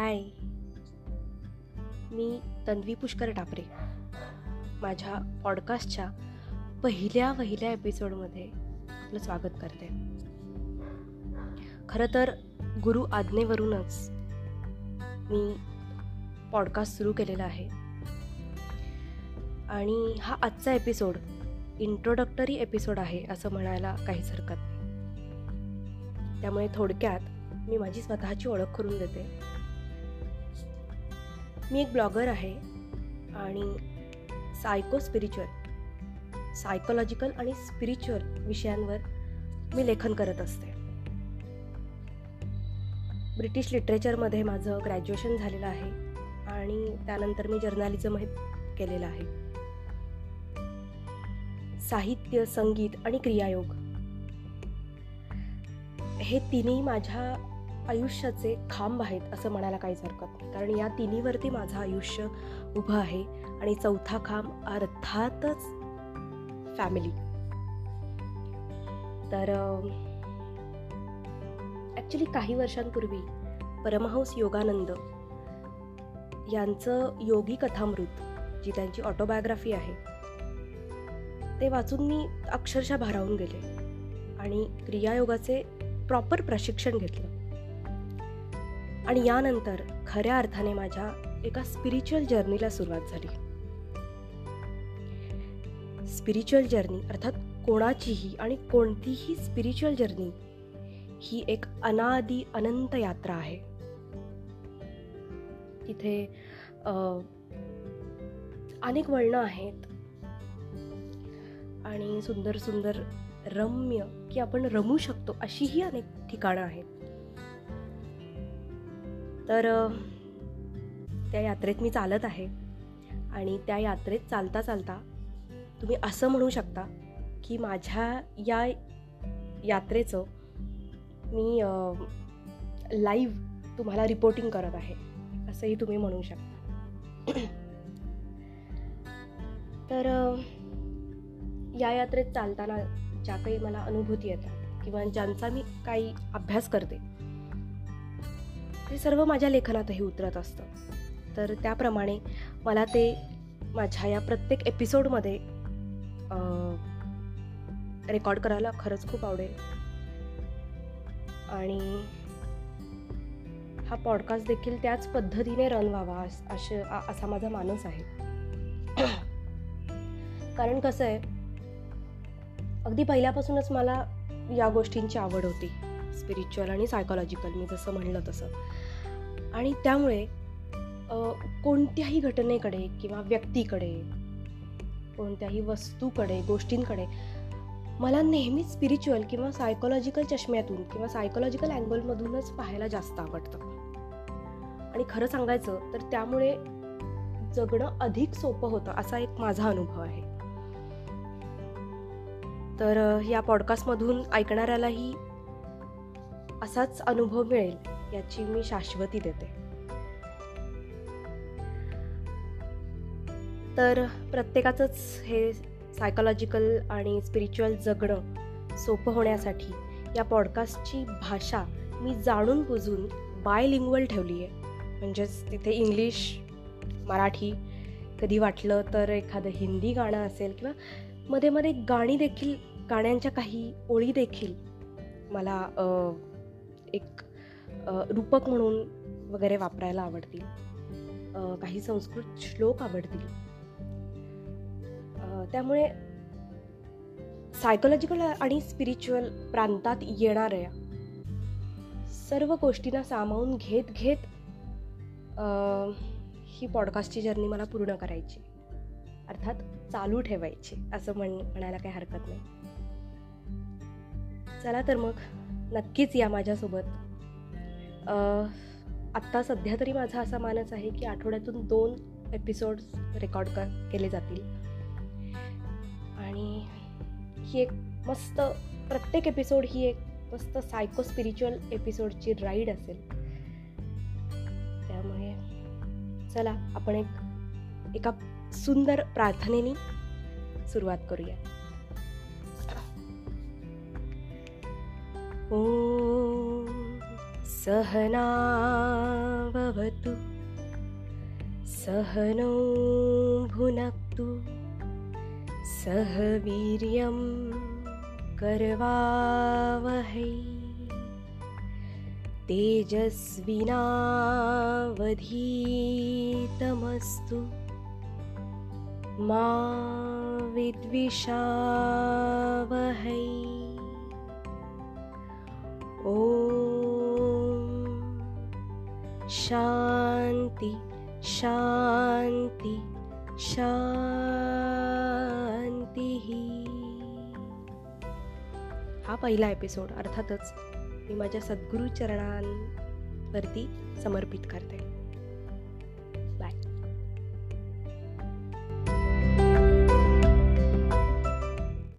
हाय. मी तन्वी पुष्कर टापरे. माझ्या पॉडकास्टच्या पहिल्या पहिल्या एपिसोडमध्ये आपलं स्वागत करते. खरं तर गुरु आज्ञेवरूनच मी पॉडकास्ट सुरू केलेला आहे. आणि हा आजचा एपिसोड इंट्रोडक्टरी एपिसोड आहे असं म्हणायला काहीच हरकत नाही. त्यामुळे थोडक्यात मी माझी स्वतःची ओळख करून देते. मी एक ब्लॉगर आहे आणि सायको स्पिरिच्युअल सायकोलॉजिकल आणि स्पिरिच्युअल विषयांवर मी लेखन करत असते. ब्रिटिश लिटरेचरमध्ये माझं ग्रॅज्युएशन झालेलं आहे आणि त्यानंतर मी जर्नालिझम हे केलेलं आहे. साहित्य संगीत आणि क्रियायोग हे तिन्ही माझ्या आयुष्याचे खांब आहेत असं म्हणायला काहीच हरकत नाही. कारण या तिन्हीवरती माझं आयुष्य उभं आहे आणि चौथा खांब अर्थातच फॅमिली तर ॲक्च्युली काही वर्षांपूर्वी परमहंस योगानंद यांचं योगी कथामृत जी त्यांची ऑटोबायोग्राफी आहे ते वाचून मी अक्षरशः भारावून गेले आणि क्रियायोगाचे प्रॉपर प्रशिक्षण घेतलं. आणि यानंतर खऱ्या अर्थाने माझ्या एका स्पिरिच्युअल जर्नीला सुरुवात झाली. स्पिरिच्युअल जर्नी अर्थात कोणाचीही आणि कोणतीही स्पिरिच्युअल जर्नी ही एक अनादी अनंत यात्रा आहे. तिथे अनेक वळणं आहेत. आणि सुंदर सुंदर रम्य की आपण रमू शकतो अशीही अनेक ठिकाणं आहेत. तर त्या यात्रेत मी चालत आहे. आणि त्या यात्रेत चालता चालता तुम्ही असं म्हणू शकता की माझ्या या यात्रेचं मी लाईव्ह तुम्हाला रिपोर्टिंग करत आहे. असंही तुम्ही म्हणू शकता. तर या यात्रेत चालताना ज्या काही मला अनुभूती येतात किंवा ज्यांचा मी काही अभ्यास करते ते सर्व माझ्या लेखनातही उतरत असतं. तर त्याप्रमाणे मला ते माझ्या या प्रत्येक एपिसोडमध्ये रेकॉर्ड करायला खरंच खूप आवडेल. आणि हा पॉडकास्ट देखील त्याच पद्धतीने रन व्हावा असे असा माझा मानस आहे. कारण कसं आहे अगदी पहिल्यापासूनच मला या गोष्टींची आवड होती. स्पिरिच्युअल आणि सायकोलॉजिकल मी जसं म्हणलं तसं. आणि त्यामुळे कोणत्याही घटनेकडे किंवा व्यक्तीकडे कोणत्याही वस्तूकडे गोष्टींकडे मला नेहमीच स्पिरिच्युअल किंवा सायकोलॉजिकल चष्म्यातून किंवा सायकोलॉजिकल अँगलमधूनच पाहायला जास्त आवडतं. आणि खरं सांगायचं तर त्यामुळे जगणं अधिक सोपं होतं असा एक माझा अनुभव आहे. तर या पॉडकास्टमधून ऐकणाऱ्यालाही असाच अनुभव मिळेल. याची मी शाश्वती देते. तर प्रत्येकाचंच हे सायकोलॉजिकल आणि स्पिरिच्युअल जगणं सोपं होण्यासाठी या पॉडकास्टची भाषा मी जाणून बुजून बायलिंग्वल ठेवली आहे म्हणजेच तिथे इंग्लिश मराठी कधी वाटलं तर एखादं हिंदी गाणं असेल किंवा मध्ये मध्ये गाणी देखील गाण्यांच्या काही ओळी देखील मला एक रूपक म्हणून वगैरे वापरायला आवडतील. काही संस्कृत श्लोक आवडतील. त्यामुळे सायकोलॉजिकल आणि स्पिरिच्युअल प्रांतात येणाऱ्या सर्व गोष्टींना सामावून घेत घेत ही पॉडकास्टची जर्नी मला पूर्ण करायची. अर्थात चालू ठेवायची असं म्हण म्हणायला काही हरकत नाही. चला तर मग नक्कीच या माझ्यासोबत. आत्ता सध्या तरी माझा असा मानस आहे की आठवड्यातून दोन एपिसोड्स रेकॉर्ड कर केले जातील. आणि ही एक मस्त प्रत्येक एपिसोड ही एक मस्त सायको स्पिरिच्युअल एपिसोडची राईड असेल. त्यामुळे चला आपण एक एका सुंदर प्रार्थनेनी सुरुवात करूया. ओ सहनावतु सहनौ भुनक्तु सह वीर्यं करवावहै। तेजस्विनावधीतमस्तु। मा विद्विषावहै। ॐ शान्ति शान्ति शांती हा. पहिला एपिसोड अर्थातच मी माझ्या सद्गुरू चरणांवरती समर्पित करते.